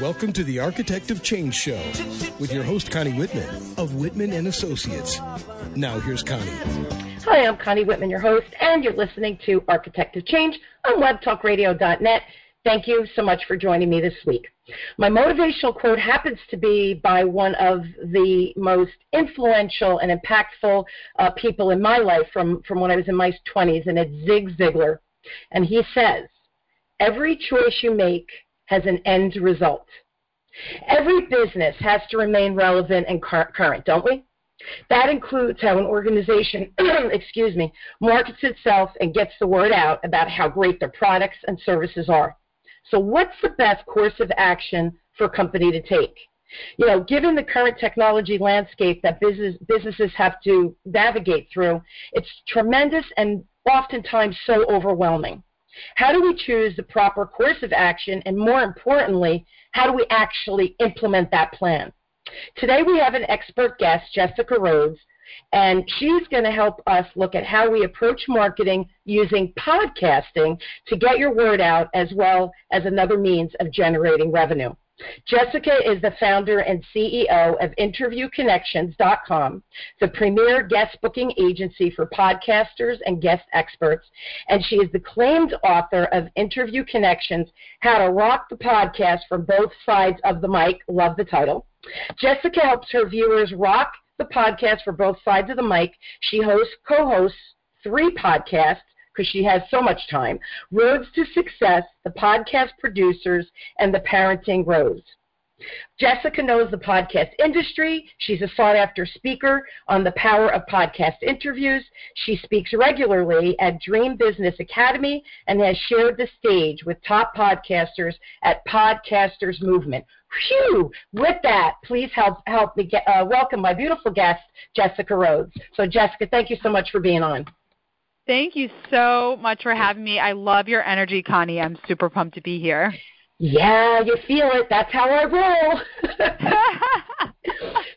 Welcome to the Architect of Change Show with your host Connie Whitman of Whitman and Associates. Now here's Connie. Hi, I'm Connie Whitman, your host, and you're listening to Architect of Change on webtalkradio.net. Thank you so much for joining me this week. My motivational quote happens to be by one of the most influential and impactful uh, people in my life from, from when I was in my 20s, and it's Zig Ziglar. And he says, Every choice you make has an end result. Every business has to remain relevant and current, don't we? That includes how an organization, excuse me, markets itself and gets the word out about how great their products and services are. So what's the best course of action for a company to take? You know, given the current technology landscape that business, businesses have to navigate through, it's tremendous and oftentimes so overwhelming. How do we choose the proper course of action, and more importantly, how do we actually implement that plan? Today we have an expert guest, Jessica Rhodes, and she's going to help us look at how we approach marketing using podcasting to get your word out as well as another means of generating revenue. Jessica is the founder and CEO of InterviewConnections.com, the premier guest booking agency for podcasters and guest experts, and she is the claimed author of Interview Connections How to Rock the Podcast from Both Sides of the Mic. Love the title. Jessica helps her viewers rock the podcast for both sides of the mic. She hosts, co hosts three podcasts because she has so much time. Rhodes to Success, the podcast producers, and the parenting roads. Jessica knows the podcast industry. She's a sought after speaker on the power of podcast interviews. She speaks regularly at Dream Business Academy and has shared the stage with top podcasters at Podcasters Movement. Phew! With that, please help help me get, uh, welcome my beautiful guest, Jessica Rhodes. So, Jessica, thank you so much for being on. Thank you so much for having me. I love your energy, Connie. I'm super pumped to be here. Yeah, you feel it. That's how I roll.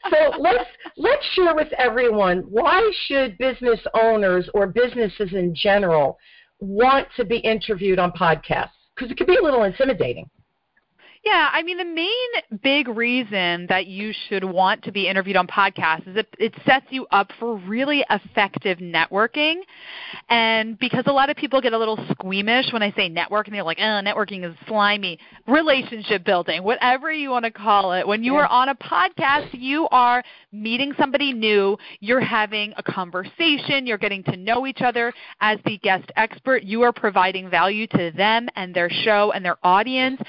so let's let's share with everyone why should business owners or businesses in general want to be interviewed on podcasts? Because it can be a little intimidating. Yeah, I mean the main big reason that you should want to be interviewed on podcasts is it, it sets you up for really effective networking. And because a lot of people get a little squeamish when I say networking, they're like, "Oh, networking is slimy." Relationship building, whatever you want to call it. When you are on a podcast, you are meeting somebody new, you're having a conversation, you're getting to know each other as the guest expert, you are providing value to them and their show and their audience.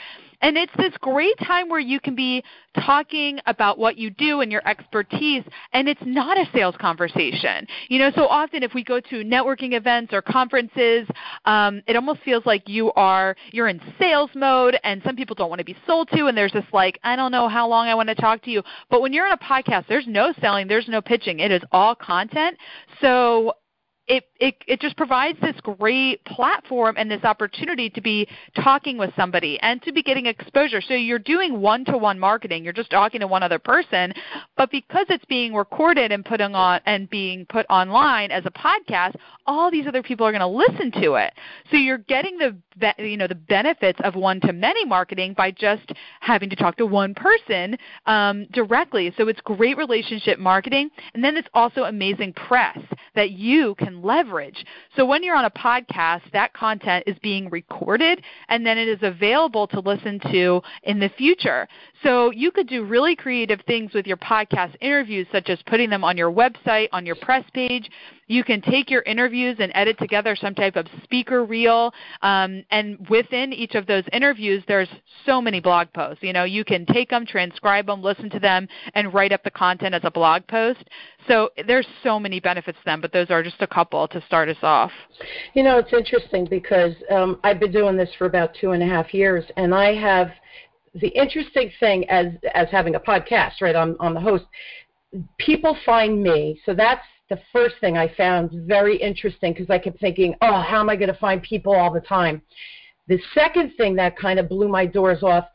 And it's this great time where you can be talking about what you do and your expertise, and it's not a sales conversation. You know, so often if we go to networking events or conferences, um, it almost feels like you are you're in sales mode, and some people don't want to be sold to, and there's this like, I don't know how long I want to talk to you. But when you're on a podcast, there's no selling, there's no pitching. It is all content. So it, it it just provides this great platform and this opportunity to be talking with somebody and to be getting exposure. So you're doing one-to-one marketing. You're just talking to one other person, but because it's being recorded and putting on and being put online as a podcast, all these other people are going to listen to it. So you're getting the you know the benefits of one-to-many marketing by just having to talk to one person um, directly. So it's great relationship marketing, and then it's also amazing press that you can leverage. So when you're on a podcast, that content is being recorded and then it is available to listen to in the future. So you could do really creative things with your podcast interviews, such as putting them on your website, on your press page. You can take your interviews and edit together some type of speaker reel. Um, and within each of those interviews, there's so many blog posts. You know, you can take them, transcribe them, listen to them, and write up the content as a blog post. So there's so many benefits to them, but those are just a couple to start us off. You know, it's interesting because um, I've been doing this for about two and a half years, and I have the interesting thing as as having a podcast, right? On on the host, people find me. So that's the first thing I found very interesting because I kept thinking, oh, how am I going to find people all the time? The second thing that kind of blew my doors off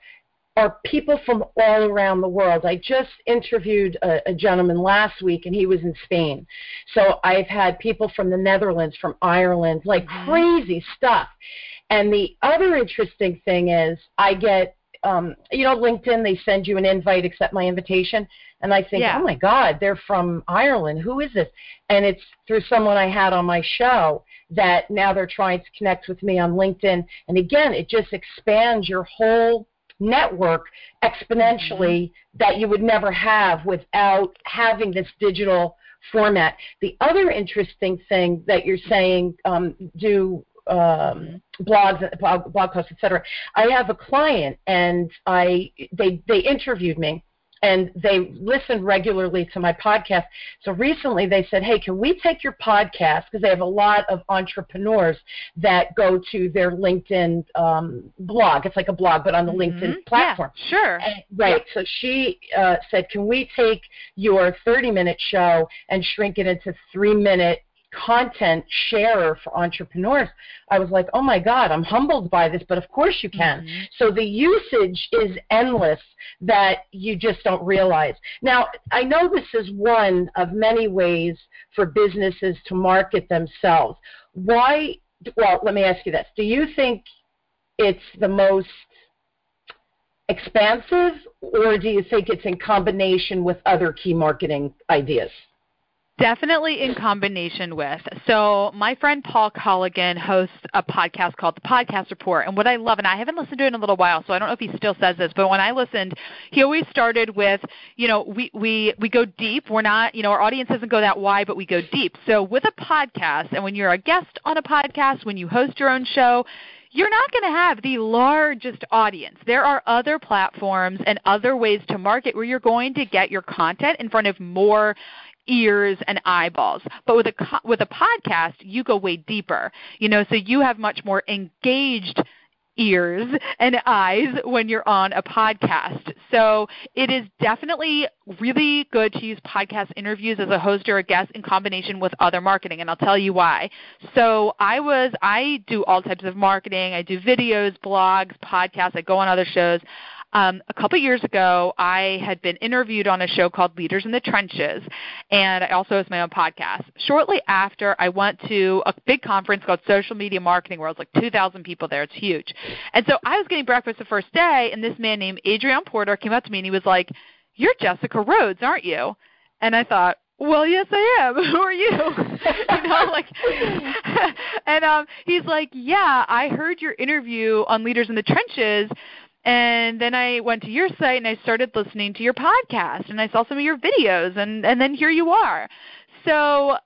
are people from all around the world. I just interviewed a, a, gentleman last week, and he was in Spain. So I've had people from the Netherlands, from Ireland, like mm-hmm. crazy stuff. And the other interesting thing is, I get um, you know, LinkedIn, they send you an invite, accept my invitation. And I think, Yeah. oh my God, they're from Ireland. Who is this? And it's through someone I had on my show that now they're trying to connect with me on LinkedIn. And again, it just expands your whole network exponentially that you would never have without having this digital format. The other interesting thing that you're saying, um, do um, blogs, blog, blog posts, etc. I have a client, and I they they interviewed me, and they listened regularly to my podcast. So recently they said, "Hey, can we take your podcast?" Because they have a lot of entrepreneurs that go to their LinkedIn um, blog. It's like a blog, but on the LinkedIn Mhm. platform. Yeah, sure. And- right. So she uh, said, "Can we take your 30-minute show and shrink it into three-minute content sharer for entrepreneurs?" I was like, "Oh my God, I'm humbled by this, but of course you can." Mhm. So the usage is endless that you just don't realize. Now, I know this is one of many ways for businesses to market themselves. Why? Well, let me ask you this: Do you think it's the most expansive, or do you think it's in combination with other key marketing ideas? Definitely in combination with. So my friend Paul Colligan hosts a podcast called The Podcast Report. And what I love, and I haven't listened to it in a little while, so I don't know if he still says this, but when I listened, he always started with, you know, we, we, we go deep. We're not, you know, our audience doesn't go that wide, but we go deep. So with a podcast, and when you're a guest on a podcast, when you host your own show, you're not going to have the largest audience. There are other platforms and other ways to market where you're going to get your content in front of more ears and eyeballs. But with a with a podcast, you go way deeper. You know, so you have much more engaged ears and eyes when you're on a podcast. So it is definitely really good to use podcast interviews as a host or a guest in combination with other marketing and I'll tell you why. So I was I do all types of marketing. I do videos, blogs, podcasts, I go on other shows. Um, a couple years ago, I had been interviewed on a show called Leaders in the Trenches, and I also host my own podcast. Shortly after, I went to a big conference called Social Media Marketing World. It's like 2,000 people there. It's huge. And so I was getting breakfast the first day, and this man named Adrian Porter came up to me and he was like, "You're Jessica Rhodes, aren't you?" And I thought, well, yes, I am. Who are you? you know, like, and um, he's like, yeah, I heard your interview on Leaders in the Trenches, and then I went to your site and I started listening to your podcast, and I saw some of your videos, and and then here you are. So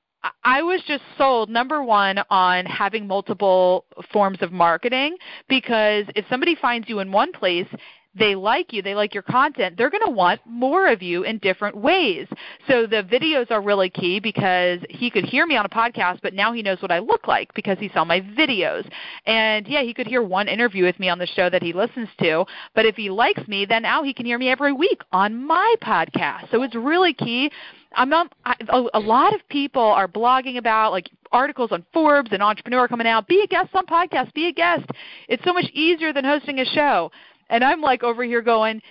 I- was just sold number one on having multiple forms of marketing because if somebody finds you in one place they like you, they like your content, they're going to want more of you in different ways. So the videos are really key because he could hear me on a podcast, but now he knows what I look like because he saw my videos. And yeah, he could hear one interview with me on the show that he listens to, but if he likes me, then now he can hear me every week on my podcast. So it's really key. I'm not, I, a, lot of people are blogging about like articles on Forbes and Entrepreneur coming out. Be a guest on podcasts. Be a guest. It's so much easier than hosting a show. And I'm like over here going,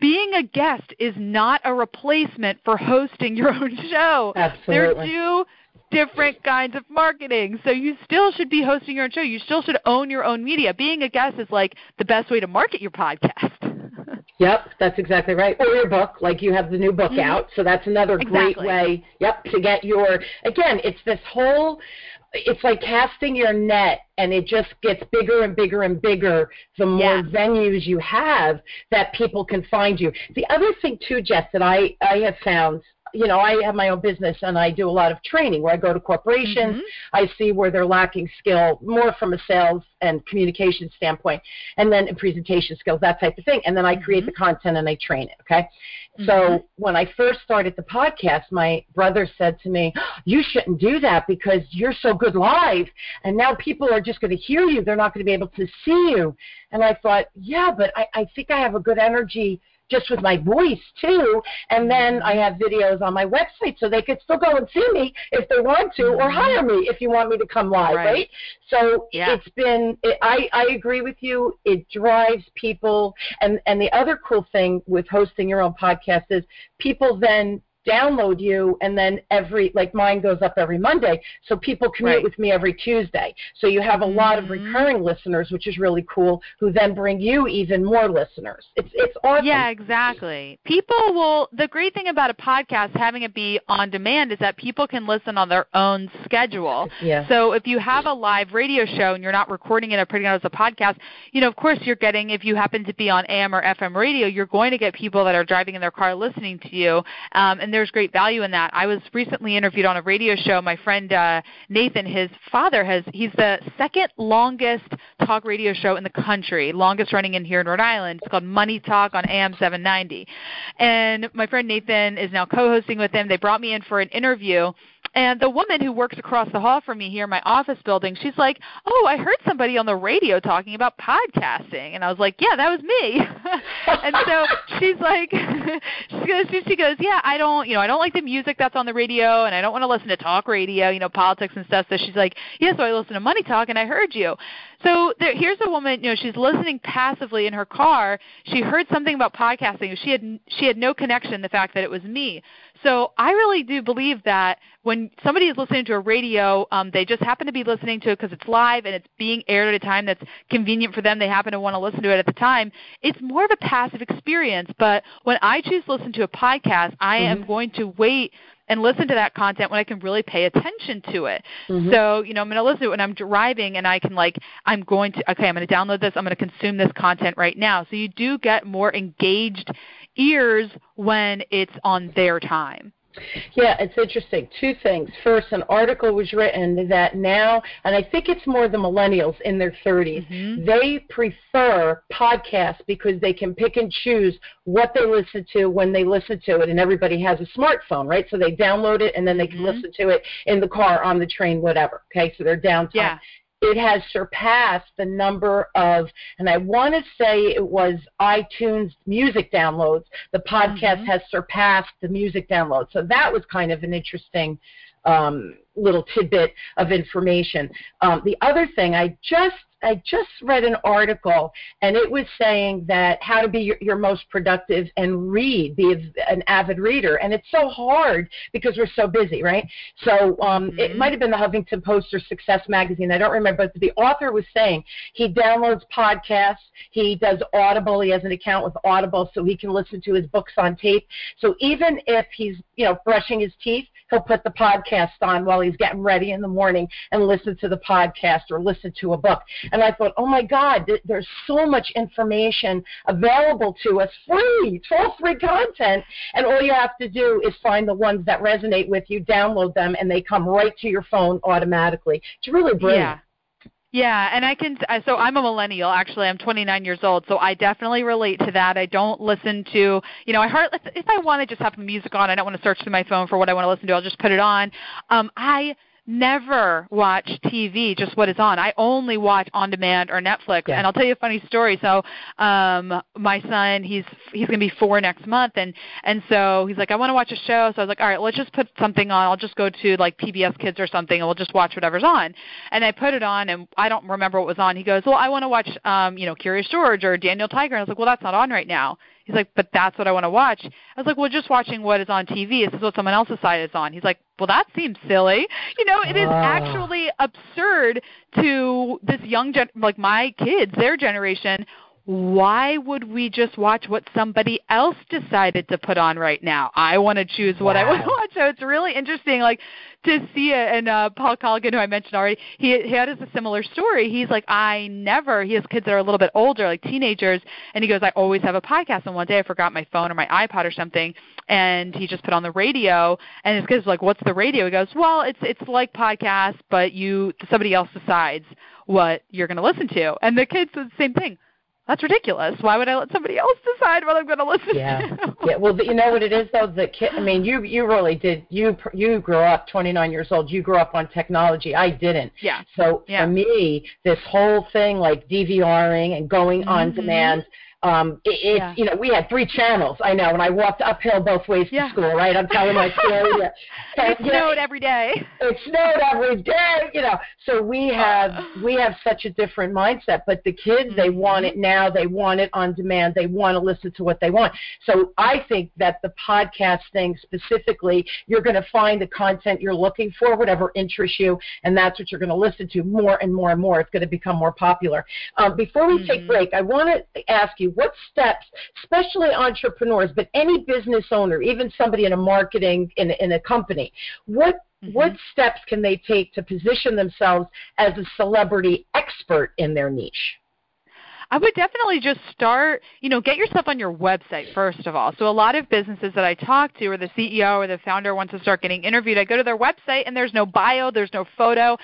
being a guest is not a replacement for hosting your own show. They're two different kinds of marketing. So you still should be hosting your own show. You still should own your own media. Being a guest is like the best way to market your podcast. Yep, that's exactly right. Or your book, like you have the new book Mhm. out. So that's another great way, yep, to get your, again, it's this whole, it's like casting your net and it just gets bigger and bigger and bigger the more Yeah. venues you have that people can find you. The other thing too, Jess, that I, I have found, you know, I have my own business and I do a lot of training where I go to corporations. Mhm. I see where they're lacking skill, more from a sales and communication standpoint, and then presentation skills, that type of thing. And then I create Mhm. the content and I train it. Okay. Mhm. So when I first started the podcast, my brother said to me, "You shouldn't do that because you're so good live, and now people are just going to hear you. They're not going to be able to see you." And I thought, "Yeah, but I, I think I have a good energy." Just with my voice too, and then I have videos on my website, so they could still go and see me if they want to, or Mhm. hire me if you want me to come live, Right. right? So Yeah. it's been. It, I I agree with you. It drives people, and and the other cool thing with hosting your own podcast is people then download you, and then every like mine goes up every Monday, so people commute Right. with me every Tuesday. So you have a lot of Mhm. recurring listeners, which is really cool, who then bring you even more listeners. It's it's awesome. Yeah, exactly. People will. The great thing about a podcast, having it be on demand, is that people can listen on their own schedule. Yeah. So if you have a live radio show and you're not recording it or putting it out as a podcast, you know, of course, you're getting. If you happen to be on AM or FM radio, you're going to get people that are driving in their car listening to you, um, and there's great value in that. I was recently interviewed on a radio show. My friend uh, Nathan, his father has. He's the second longest talk radio show in the country, longest running in here in Rhode Island. It's called Money Talk on AM 790. And my friend Nathan is now co-hosting with him. They brought me in for an interview. And the woman who works across the hall from me here in my office building, she's like, "Oh, I heard somebody on the radio talking about podcasting," and I was like, "Yeah, that was me." and so she's like, she goes, she goes, "Yeah, I don't, you know, I don't like the music that's on the radio, and I don't want to listen to talk radio, you know, politics and stuff." So she's like, "Yeah, so I listen to Money Talk, and I heard you." So there, here's a woman, you know, she's listening passively in her car. She heard something about podcasting. She had she had no connection the fact that it was me. So I really do believe that when somebody is listening to a radio, um, they just happen to be listening to it because it's live and it's being aired at a time that's convenient for them. They happen to want to listen to it at the time. It's more of a passive experience. But when I choose to listen to a podcast, I am going to wait and listen to that content when I can really pay attention to it. Mhm. So, you know, I'm going to listen to it when I'm driving and I can like I'm going to okay, I'm going to download this, I'm going to consume this content right now. So you do get more engaged ears when it's on their time. Yeah, it's interesting. Two things. First, an article was written that now, and I think it's more the millennials in their 30s, Mhm. they prefer podcasts because they can pick and choose what they listen to when they listen to it, and everybody has a smartphone, right? So they download it and then they can Mhm. listen to it in the car, on the train, whatever. Okay, so they're downtime Yeah. It has surpassed the number of, and I want to say it was iTunes music downloads. The podcast Mhm. has surpassed the music downloads. So that was kind of an interesting um, little tidbit of information. Um, the other thing, I just I just read an article, and it was saying that how to be your, your most productive and read, be an avid reader, and it's so hard because we're so busy, right? So um, it Mhm. might have been the Huffington Post or Success Magazine. I don't remember, but the author was saying he downloads podcasts, he does Audible, he has an account with Audible, so he can listen to his books on tape. So even if he's you know brushing his teeth, he'll put the podcast on while he's getting ready in the morning and listen to the podcast or listen to a book. And I thought, oh my God, th- there's so much information available to us free. It's all free content. And all you have to do is find the ones that resonate with you, download them, and they come right to your phone automatically. It's really brilliant. Yeah. Yeah, and I can. uh, So I'm a millennial. Actually, I'm 29 years old. So I definitely relate to that. I don't listen to, you know, iHeart if I want to just have music on. I don't want to search through my phone for what I want to listen to. I'll just put it on. Um, I never watch TV, just what is on. I only watch on demand or Netflix. Yeah. And I'll tell you a funny story. So, um my son, he's he's going to be 4 next month and and so he's like I want to watch a show. So I was like, "All right, let's just put something on. I'll just go to like PBS Kids or something and we'll just watch whatever's on." And I put it on and I don't remember what was on. He goes, "Well, I want to watch um, you know, Curious George or Daniel Tiger." And I was like, "Well, that's not on right now." He's like, but that's what I want to watch. I was like, well, just watching what is on TV. This is what someone else's side is on. He's like, well, that seems silly. You know, it is Ah. actually absurd to this young gen, like my kids, their generation. Why would we just watch what somebody else decided to put on right now? I want to choose what I want to watch. So it's really interesting, like to see it. And uh, Paul Colligan, who I mentioned already, he he had a similar story. He's like, I never. He has kids that are a little bit older, like teenagers, and he goes, I always have a podcast. And one day I forgot my phone or my iPod or something, and he just put on the radio. And his kids like, What's the radio? He goes, Well, it's it's like podcasts, but you somebody else decides what you're going to listen to. And the kids said the same thing. That's ridiculous. Why would I let somebody else decide what I'm going to listen Yeah, to? yeah. Well, you know what it is though. The kid. I mean, you you really did. You you grew up 29 years old. You grew up on technology. I didn't. Yeah. So Yeah. for me, this whole thing like DVRing and going on Mhm. demand, Um, it, it's Yeah. you know we had three channels. I know, and I walked uphill both ways Yeah. to school. Right, I'm telling my story. Yeah. It snowed every day. it snowed every day, you know. So we have we have such a different mindset. But the kids, they Mhm. want it now. They want it on demand. They want to listen to what they want. So I think that the podcast thing specifically, you're going to find the content you're looking for, whatever interests you, and that's what you're going to listen to more and more and more. It's going to become more popular. Um, before we take Mhm. break, I want to ask you what steps, especially entrepreneurs, but any business owner, even somebody in a marketing in, in a company, what Mhm. what steps can they take to position themselves as a celebrity expert in their niche? I would definitely just start, you know, get yourself on your website first of all. So a lot of businesses that I talk to or the CEO or the founder wants to start getting interviewed, I go to their website and there's no bio, there's no photo.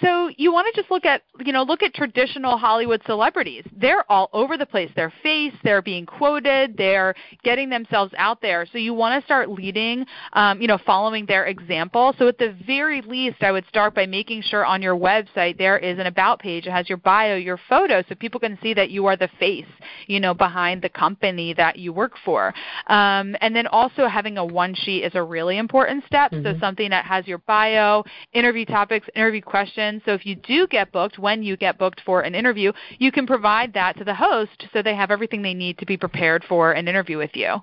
So you want to just look at, you know, look at traditional Hollywood celebrities. They're all over the place. Their face, they're being quoted, they're getting themselves out there. So you want to start leading, um, you know, following their example. So at the very least, I would start by making sure on your website there is an about page. It has your bio, your photo, so people can see that you are the face, you know, behind the company that you work for. Um, and then also having a one sheet is a really important step. So Mhm. something that has your bio, interview topics, interview questions. So if you do get booked, when you get booked for an interview, you can provide that to the host so they have everything they need to be prepared for an interview with you.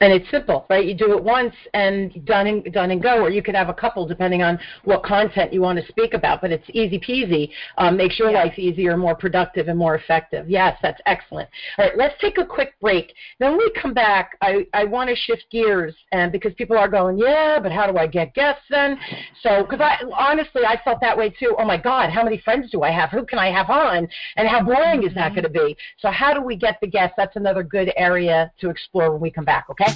And it's simple, right? You do it once and done and done and go, or you could have a couple depending on what content you want to speak about. But it's easy peasy. Um, makes your Yeah. life easier, more productive, and more effective. Yes, that's excellent. All right, let's take a quick break. Then when we come back, I, I want to shift gears, and because people are going, yeah, but how do I get guests then? So, because I honestly, I felt that way too. Oh my God, how many friends do I have? Who can I have on? And how boring is that going to be? So, how do we get the guests? That's another good area to explore when we come back. Okay.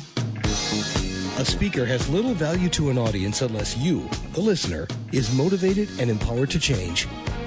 A speaker has little value to an audience unless you, the listener, is motivated and empowered to change.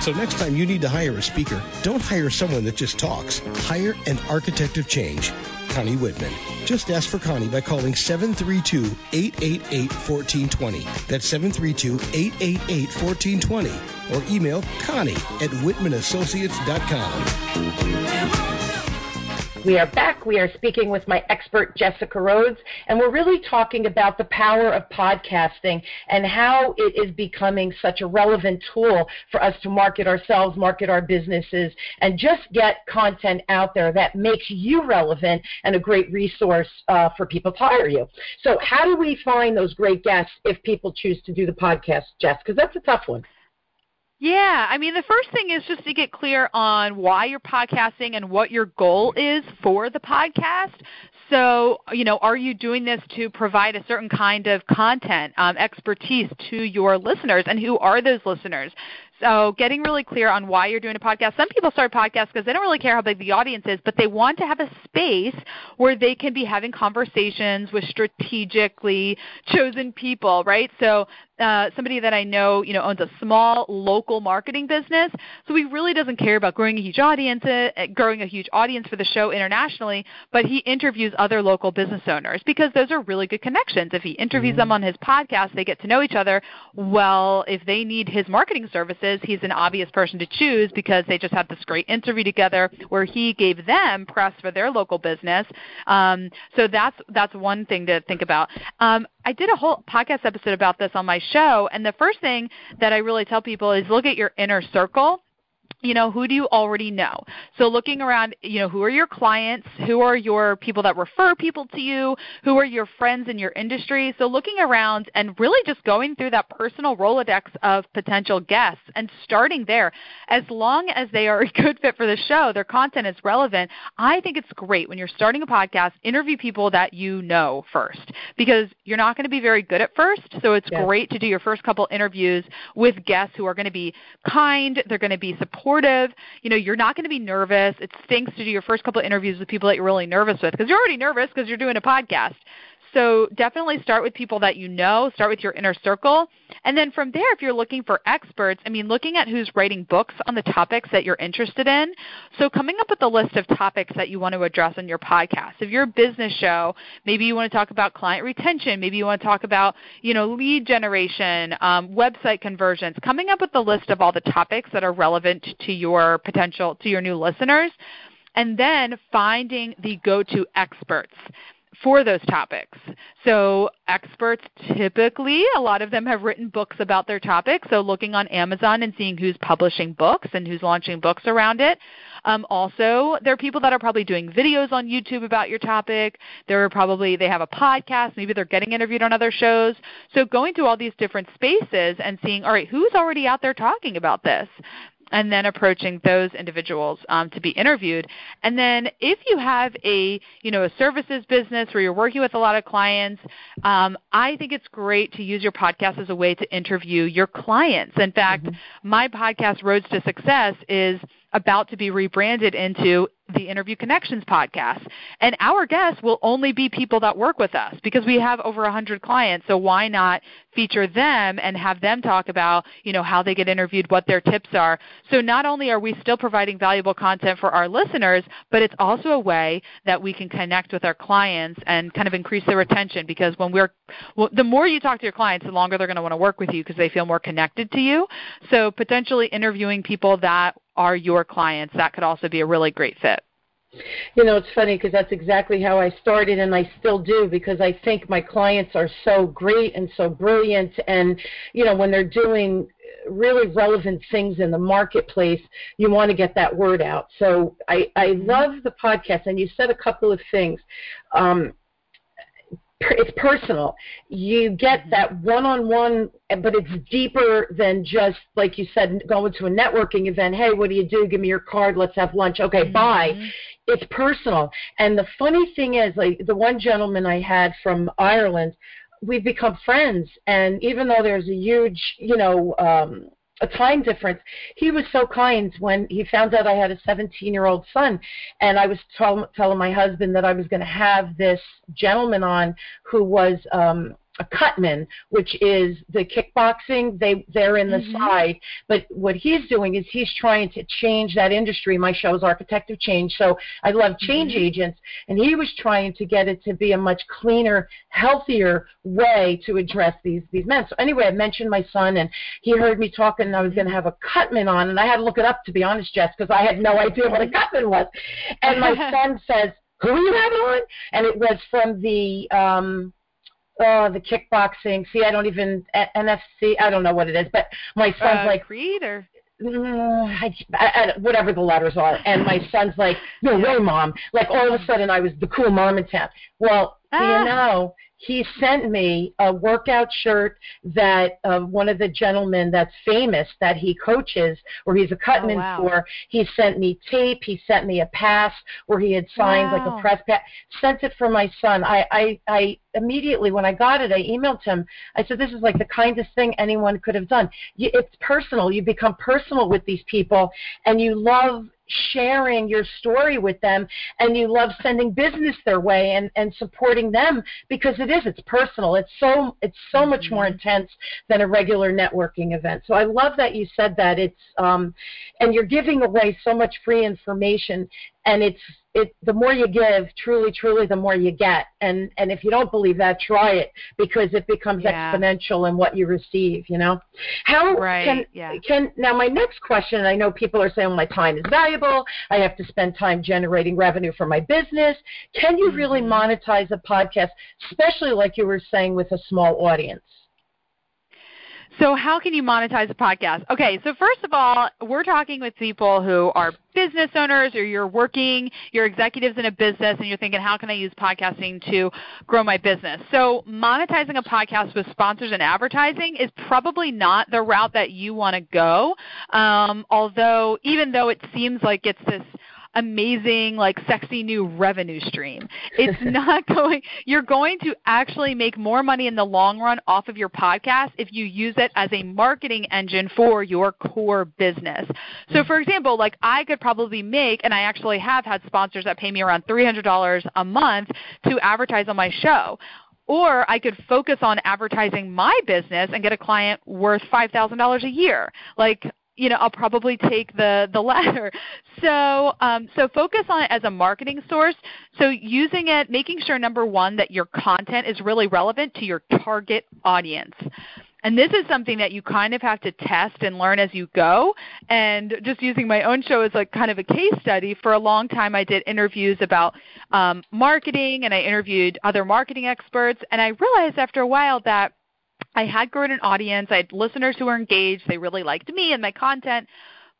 So next time you need to hire a speaker, don't hire someone that just talks. Hire an architect of change. Connie Whitman. Just ask for Connie by calling 732-888-1420. That's 732-888-1420. Or email Connie at whitmanassociates.com. We are back. We are speaking with my expert, Jessica Rhodes, and we're really talking about the power of podcasting and how it is becoming such a relevant tool for us to market ourselves, market our businesses, and just get content out there that makes you relevant and a great resource uh, for people to hire you. So, how do we find those great guests if people choose to do the podcast, Jess? Because that's a tough one. Yeah, I mean, the first thing is just to get clear on why you're podcasting and what your goal is for the podcast. So, you know, are you doing this to provide a certain kind of content, um, expertise to your listeners, and who are those listeners? So, getting really clear on why you're doing a podcast. Some people start podcasts because they don't really care how big the audience is, but they want to have a space where they can be having conversations with strategically chosen people, right? So, uh, somebody that I know, you know, owns a small local marketing business, so he really doesn't care about growing a huge audience, uh, growing a huge audience for the show internationally, but he interviews other local business owners because those are really good connections. If he interviews them on his podcast, they get to know each other. Well, if they need his marketing services, he's an obvious person to choose because they just had this great interview together where he gave them press for their local business. Um, so that's that's one thing to think about. Um, I did a whole podcast episode about this on my show, and the first thing that I really tell people is look at your inner circle you know who do you already know? So looking around you know who are your clients? Who are your people that refer people to you? Who are your friends in your industry? So looking around and really just going through that personal rolodex of potential guests and starting there. As long as they are a good fit for the show their content is relevant i think it's great when you're starting a podcast interview people that you know first. Because you're not going to be very good at first so it's great to do your first couple interviews with guests who are going to be kind they're going to be supportive supportive. You know, you're not going to be nervous. It stinks to do your first couple of interviews with people that you're really nervous with because you're already nervous because you're doing a podcast. So definitely start with people that you know, start with your inner circle. And then from there, if you're looking for experts, I mean, looking at who's writing books on the topics that you're interested in. So coming up with a list of topics that you want to address on your podcast. If you're a business show, maybe you want to talk about client retention, maybe you want to talk about, you know, lead generation, um, website conversions. Coming up with a list of all the topics that are relevant to your potential, to your new listeners and then finding the go-to experts for those topics. So experts typically, a lot of them have written books about their topic. So looking on Amazon and seeing who's publishing books and who's launching books around it. Um, also, there are people that are probably doing videos on YouTube about your topic. There are probably they have a podcast. Maybe they're getting interviewed on other shows. So going to all these different spaces and seeing, all right, who's already out there talking about this? And then approaching those individuals um, to be interviewed. And then if you have a you know a services business where you're working with a lot of clients, um, I think it's great to use your podcast as a way to interview your clients. In fact, mm-hmm. my podcast Rhodes to Success is about to be rebranded into the Interview Connections podcast. And our guests will only be people that work with us because we have over 100 clients. So why not feature them and have them talk about, you know, how they get interviewed, what their tips are. So not only are we still providing valuable content for our listeners, but it's also a way that we can connect with our clients and kind of increase their retention because when we're well, the more you talk to your clients, the longer they're going to want to work with you because they feel more connected to you. So potentially interviewing people that are your clients, that could also be a really great fit. You know, it's funny because that's exactly how I started, and I still do because I think my clients are so great and so brilliant. And, you know, when they're doing really relevant things in the marketplace, you want to get that word out. So I, I love the podcast, and you said a couple of things. Um, it's personal. You get mm-hmm. that one-on-one, but it's deeper than just like you said, going to a networking event. Hey, what do you do? Give me your card. Let's have lunch. Okay, mm-hmm. bye. It's personal. And the funny thing is, like the one gentleman I had from Ireland, we've become friends. And even though there's a huge, you know, um, a time difference. He was so kind when he found out I had a 17 year old son, and I was tell, telling my husband that I was going to have this gentleman on who was um, a cutman, which is the kickboxing. They they're in the mm-hmm. side, but what he's doing is he's trying to change that industry. My show is Architect of Change, so I love change mm-hmm. agents, and he was trying to get it to be a much cleaner, healthier way to address these these men. So anyway, I mentioned my son, and he heard me talking, and I was going to have a cutman on, and I had to look it up to be honest, Jess, because I had no idea what a cutman was. And my son says, "Who are you having on?" And it was from the um oh, the kickboxing. See, I don't even NFC. I don't know what it is, but my son's uh, like Creed or mm, I, I, whatever the letters are. And my son's like, no way, mom. Like all of a sudden, I was the cool mom in town. Well, ah. you know, he sent me a workout shirt that uh, one of the gentlemen that's famous that he coaches or he's a cutman oh, wow. for. He sent me tape. He sent me a pass where he had signed wow. like a press pass. Sent it for my son. I, I, I immediately when I got it, I emailed him. I said, "This is like the kindest thing anyone could have done. You, it's personal. You become personal with these people, and you love sharing your story with them and you love sending business their way and, and supporting them because it is it's personal. It's so it's so much more mm-hmm. intense than a regular networking event. So i love that you said that. It's um and you're giving away so much free information and it's it the more you give truly truly the more you get and and if you don't believe that try it because it becomes yeah. exponential in what you receive you know how right, can yeah. can now my next question i know people are saying well, my time is valuable i have to spend time generating revenue for my business can you mm-hmm. really monetize a podcast especially like you were saying with a small audience so, how can you monetize a podcast? Okay, so first of all, we're talking with people who are business owners or you're working, you're executives in a business, and you're thinking, how can I use podcasting to grow my business? So, monetizing a podcast with sponsors and advertising is probably not the route that you want to go. Um, although, even though it seems like it's this amazing like sexy new revenue stream. It's not going you're going to actually make more money in the long run off of your podcast if you use it as a marketing engine for your core business. So hmm. for example, like I could probably make and I actually have had sponsors that pay me around $300 a month to advertise on my show or I could focus on advertising my business and get a client worth $5,000 a year. Like you know, I'll probably take the the latter. So um, so focus on it as a marketing source. So using it, making sure number one that your content is really relevant to your target audience. And this is something that you kind of have to test and learn as you go. And just using my own show as like kind of a case study, for a long time I did interviews about um, marketing and I interviewed other marketing experts. And I realized after a while that I had grown an audience. I had listeners who were engaged. They really liked me and my content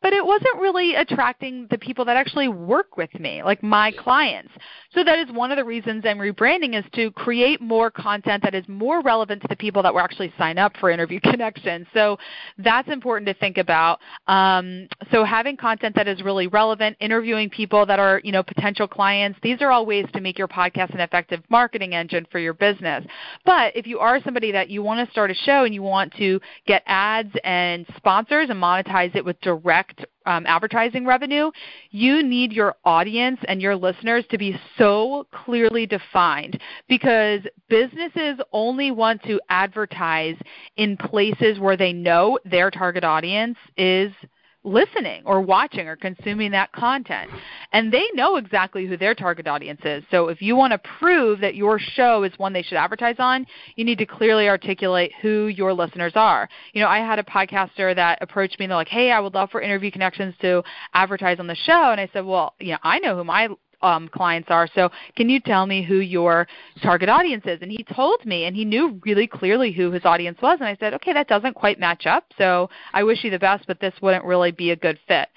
but it wasn't really attracting the people that actually work with me, like my clients. So that is one of the reasons I'm rebranding is to create more content that is more relevant to the people that will actually sign up for Interview Connection. So that's important to think about. Um, so having content that is really relevant, interviewing people that are you know potential clients. These are all ways to make your podcast an effective marketing engine for your business. But if you are somebody that you want to start a show and you want to get ads and sponsors and monetize it with direct direct um, advertising revenue, you need your audience and your listeners to be so clearly defined because businesses only want to advertise in places where they know their target audience is – listening or watching or consuming that content. And they know exactly who their target audience is. So if you want to prove that your show is one they should advertise on, you need to clearly articulate who your listeners are. You know, I had a podcaster that approached me and they're like, "Hey, I would love for Interview Connections to advertise on the show." And I said, "Well, you know, I know who my um, clients are. So can you tell me who your target audience is? And he told me, and he knew really clearly who his audience was. And I said, okay, that doesn't quite match up. So I wish you the best, but this wouldn't really be a good fit.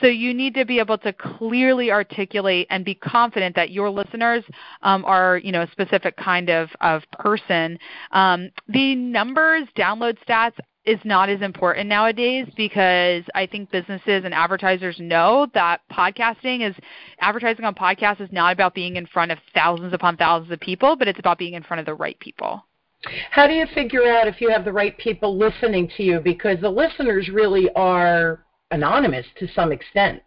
So you need to be able to clearly articulate and be confident that your listeners um, are, you know, a specific kind of, of person. Um, the numbers, download stats, is not as important nowadays because I think businesses and advertisers know that podcasting is advertising on podcasts is not about being in front of thousands upon thousands of people, but it's about being in front of the right people. How do you figure out if you have the right people listening to you because the listeners really are anonymous to some extent?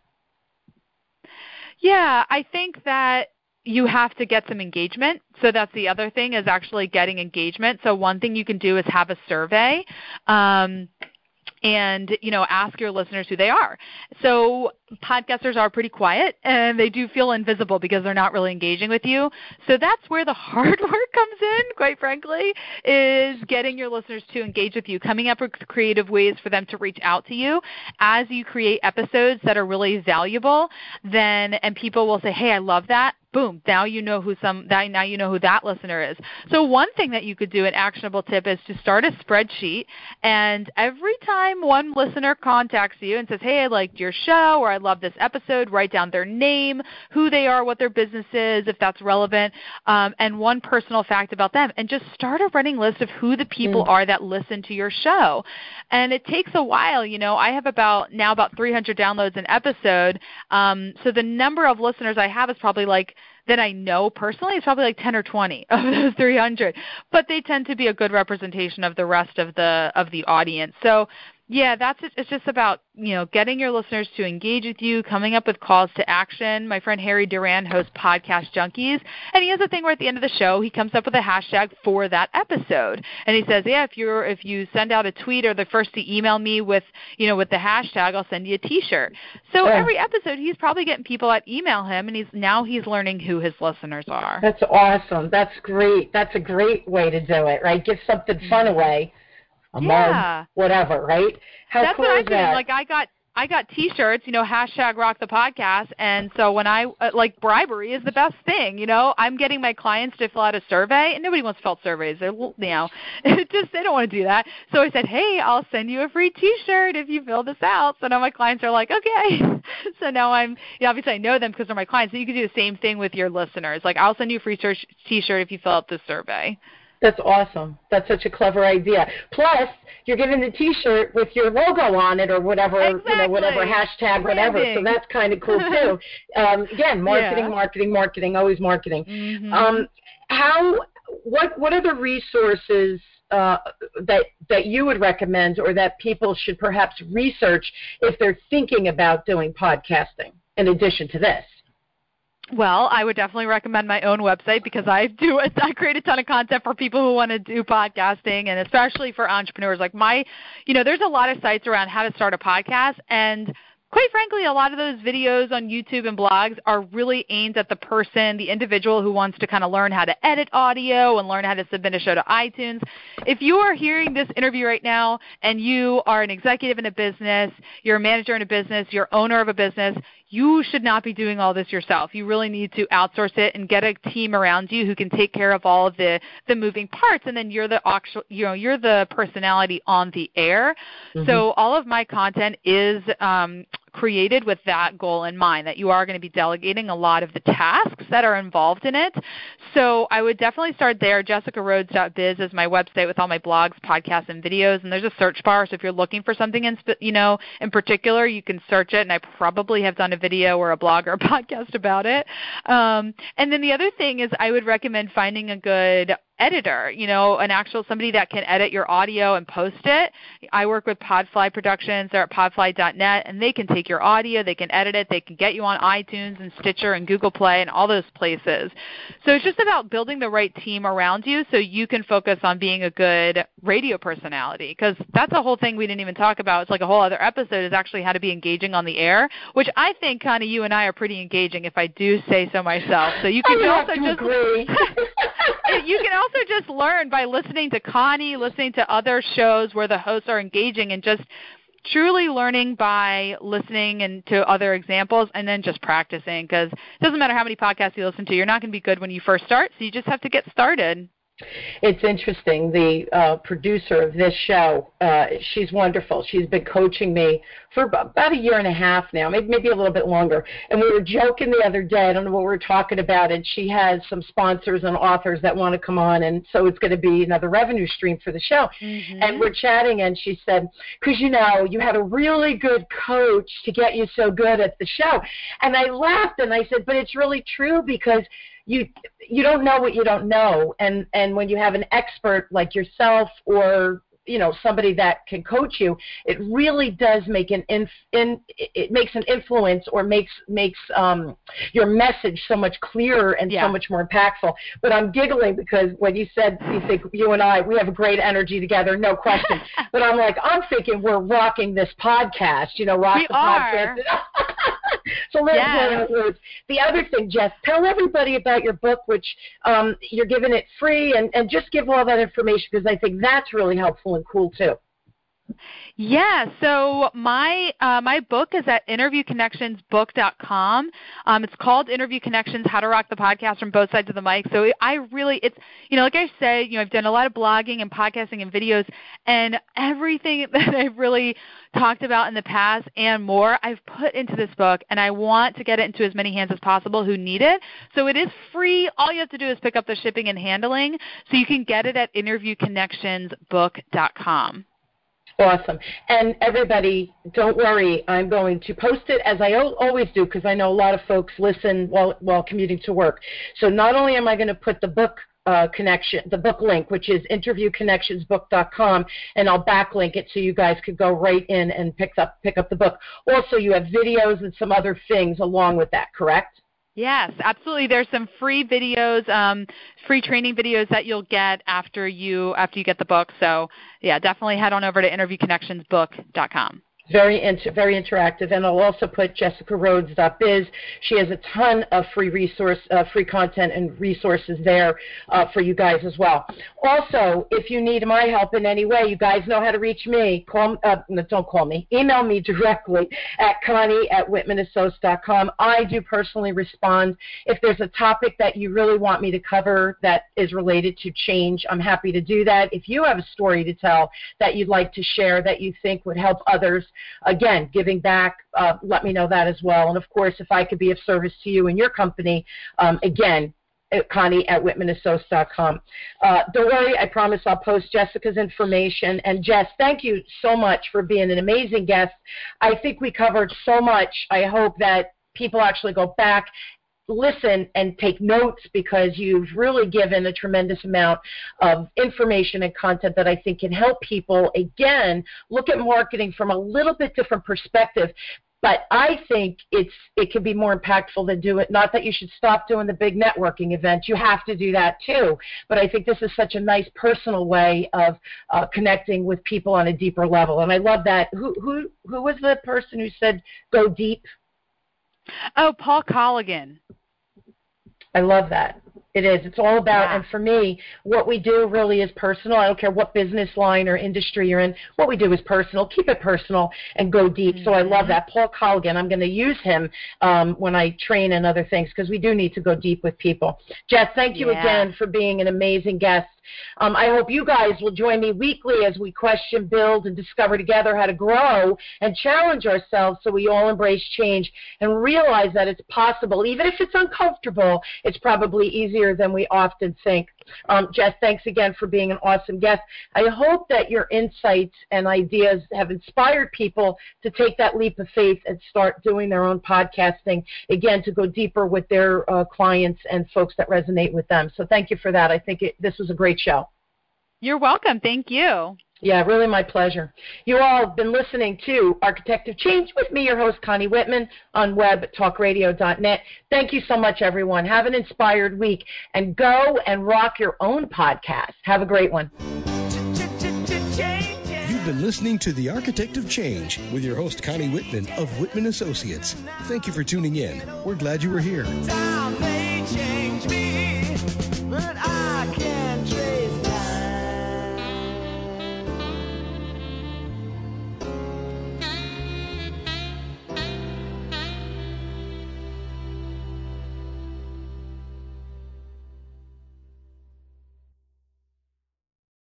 Yeah, I think that you have to get some engagement. So that's the other thing is actually getting engagement. So one thing you can do is have a survey. Um, and you know ask your listeners who they are so podcasters are pretty quiet and they do feel invisible because they're not really engaging with you so that's where the hard work comes in quite frankly is getting your listeners to engage with you coming up with creative ways for them to reach out to you as you create episodes that are really valuable then and people will say hey i love that boom, now you know who some now you know who that listener is. So one thing that you could do, an actionable tip, is to start a spreadsheet, and every time one listener contacts you and says, "Hey, I liked your show," or "I love this episode," write down their name, who they are, what their business is, if that's relevant, um, and one personal fact about them, and just start a running list of who the people mm. are that listen to your show. And it takes a while, you know. I have about now about 300 downloads an episode, um, so the number of listeners I have is probably like that I know personally is probably like 10 or 20 of those 300, but they tend to be a good representation of the rest of the of the audience. So yeah, that's it. It's just about you know getting your listeners to engage with you, coming up with calls to action. My friend Harry Duran hosts Podcast Junkies, and he has a thing where at the end of the show he comes up with a hashtag for that episode, and he says, yeah, if you're if you send out a tweet or the first to email me with you know with the hashtag, I'll send you a T-shirt. So yeah. every episode he's probably getting people that email him, and he's now he's learning who his listeners are. That's awesome. That's great. That's a great way to do it, right? Give something fun mm-hmm. away a yeah. mug, whatever, right? How That's cool what I'm doing. Like I got I got T-shirts, you know, hashtag Rock the Podcast, and so when I uh, like bribery is the best thing, you know. I'm getting my clients to fill out a survey, and nobody wants to fill out surveys. They're, you know, just they don't want to do that. So I said, hey, I'll send you a free T-shirt if you fill this out. So now my clients are like, okay. so now I'm, you know, obviously I know them because they're my clients. So you can do the same thing with your listeners. Like I'll send you a free T-shirt if you fill out this survey. That's awesome. That's such a clever idea. Plus, you're getting the T-shirt with your logo on it or whatever, exactly. you know, whatever hashtag, whatever. So that's kind of cool too. um, again, marketing, yeah. marketing, marketing, always marketing. Mm-hmm. Um, how? What? What are the resources uh, that that you would recommend, or that people should perhaps research if they're thinking about doing podcasting? In addition to this. Well, I would definitely recommend my own website because I do I create a ton of content for people who want to do podcasting and especially for entrepreneurs. Like my, you know, there's a lot of sites around how to start a podcast and quite frankly, a lot of those videos on YouTube and blogs are really aimed at the person, the individual who wants to kind of learn how to edit audio and learn how to submit a show to iTunes. If you are hearing this interview right now and you are an executive in a business, you're a manager in a business, you're owner of a business, you should not be doing all this yourself. You really need to outsource it and get a team around you who can take care of all of the the moving parts and then you're the you know you're the personality on the air. Mm-hmm. So all of my content is um, created with that goal in mind that you are going to be delegating a lot of the tasks that are involved in it. So I would definitely start there. JessicaRhodes.biz is my website with all my blogs, podcasts, and videos, and there's a search bar. So if you're looking for something in you know in particular, you can search it. And I probably have done a video or a blog or a podcast about it. Um, and then the other thing is I would recommend finding a good editor, you know, an actual somebody that can edit your audio and post it. I work with Podfly Productions. They're at podfly.net, and they can take your audio, they can edit it, they can get you on iTunes and Stitcher and Google Play and all those places. So it's just about building the right team around you so you can focus on being a good radio personality because that's a whole thing we didn't even talk about. It's like a whole other episode is actually how to be engaging on the air, which I think kind of you and I are pretty engaging if I do say so myself. So you can also just you can also just learn by listening to Connie, listening to other shows where the hosts are engaging and just truly learning by listening and to other examples and then just practicing because it doesn't matter how many podcasts you listen to you're not going to be good when you first start so you just have to get started it's interesting. The uh, producer of this show, uh, she's wonderful. She's been coaching me for about a year and a half now, maybe maybe a little bit longer. And we were joking the other day. I don't know what we were talking about, and she has some sponsors and authors that want to come on, and so it's going to be another revenue stream for the show. Mm-hmm. And we're chatting, and she said, "Because you know, you had a really good coach to get you so good at the show." And I laughed, and I said, "But it's really true because." You you don't know what you don't know and and when you have an expert like yourself or you know somebody that can coach you it really does make an inf- in it makes an influence or makes makes um your message so much clearer and yeah. so much more impactful but i'm giggling because when you said you think you and i we have a great energy together no question but i'm like i'm thinking we're rocking this podcast you know rock we the are. podcast so let's yes. go the other thing jess tell everybody about your book which um you're giving it free and and just give all that information because i think that's really helpful and cool too. Yeah, so my uh, my book is at interviewconnectionsbook.com. Um, it's called Interview Connections: How to Rock the Podcast from Both Sides of the Mic. So I really, it's you know, like I say, you know, I've done a lot of blogging and podcasting and videos, and everything that I've really talked about in the past and more, I've put into this book, and I want to get it into as many hands as possible who need it. So it is free. All you have to do is pick up the shipping and handling. So you can get it at interviewconnectionsbook.com. Awesome. And everybody, don't worry. I'm going to post it as I always do because I know a lot of folks listen while while commuting to work. So not only am I going to put the book uh, connection, the book link, which is interviewconnectionsbook.com, and I'll backlink it so you guys could go right in and pick up pick up the book. Also, you have videos and some other things along with that, correct? Yes, absolutely. There's some free videos, um, free training videos that you'll get after you after you get the book. So yeah, definitely head on over to interviewconnectionsbook.com very inter- very interactive. And I'll also put jessicarhodes.biz. She has a ton of free resource, uh, free content and resources there uh, for you guys as well. Also, if you need my help in any way, you guys know how to reach me. Call, uh, don't call me. Email me directly at Connie at whitmanassociates.com. I do personally respond. If there's a topic that you really want me to cover that is related to change, I'm happy to do that. If you have a story to tell that you'd like to share that you think would help others, again, giving back, uh, let me know that as well. And of course, if I could be of service to you and your company, um, again, Connie at WhitmanAssociates.com. Uh, don't worry, I promise I'll post Jessica's information. And Jess, thank you so much for being an amazing guest. I think we covered so much. I hope that people actually go back listen and take notes because you've really given a tremendous amount of information and content that I think can help people again look at marketing from a little bit different perspective but I think it's it can be more impactful than do it. Not that you should stop doing the big networking events; you have to do that too. But I think this is such a nice personal way of uh, connecting with people on a deeper level, and I love that. Who who who was the person who said go deep? Oh, Paul Colligan. I love that. It is. It's all about, yeah. and for me, what we do really is personal. I don't care what business line or industry you're in. What we do is personal. Keep it personal and go deep. Mm-hmm. So I love mm-hmm. that. Paul Colligan, I'm going to use him um, when I train and other things because we do need to go deep with people. Jess, thank you yeah. again for being an amazing guest. Um, I hope you guys will join me weekly as we question, build, and discover together how to grow and challenge ourselves so we all embrace change and realize that it's possible. Even if it's uncomfortable, it's probably easier than we often think. Um, Jess, thanks again for being an awesome guest. I hope that your insights and ideas have inspired people to take that leap of faith and start doing their own podcasting, again, to go deeper with their uh, clients and folks that resonate with them. So thank you for that. I think it, this was a great show. You're welcome. Thank you. Yeah, really my pleasure. You all have been listening to Architect of Change with me, your host, Connie Whitman, on webtalkradio.net. Thank you so much, everyone. Have an inspired week and go and rock your own podcast. Have a great one. You've been listening to The Architect of Change with your host, Connie Whitman of Whitman Associates. Thank you for tuning in. We're glad you were here.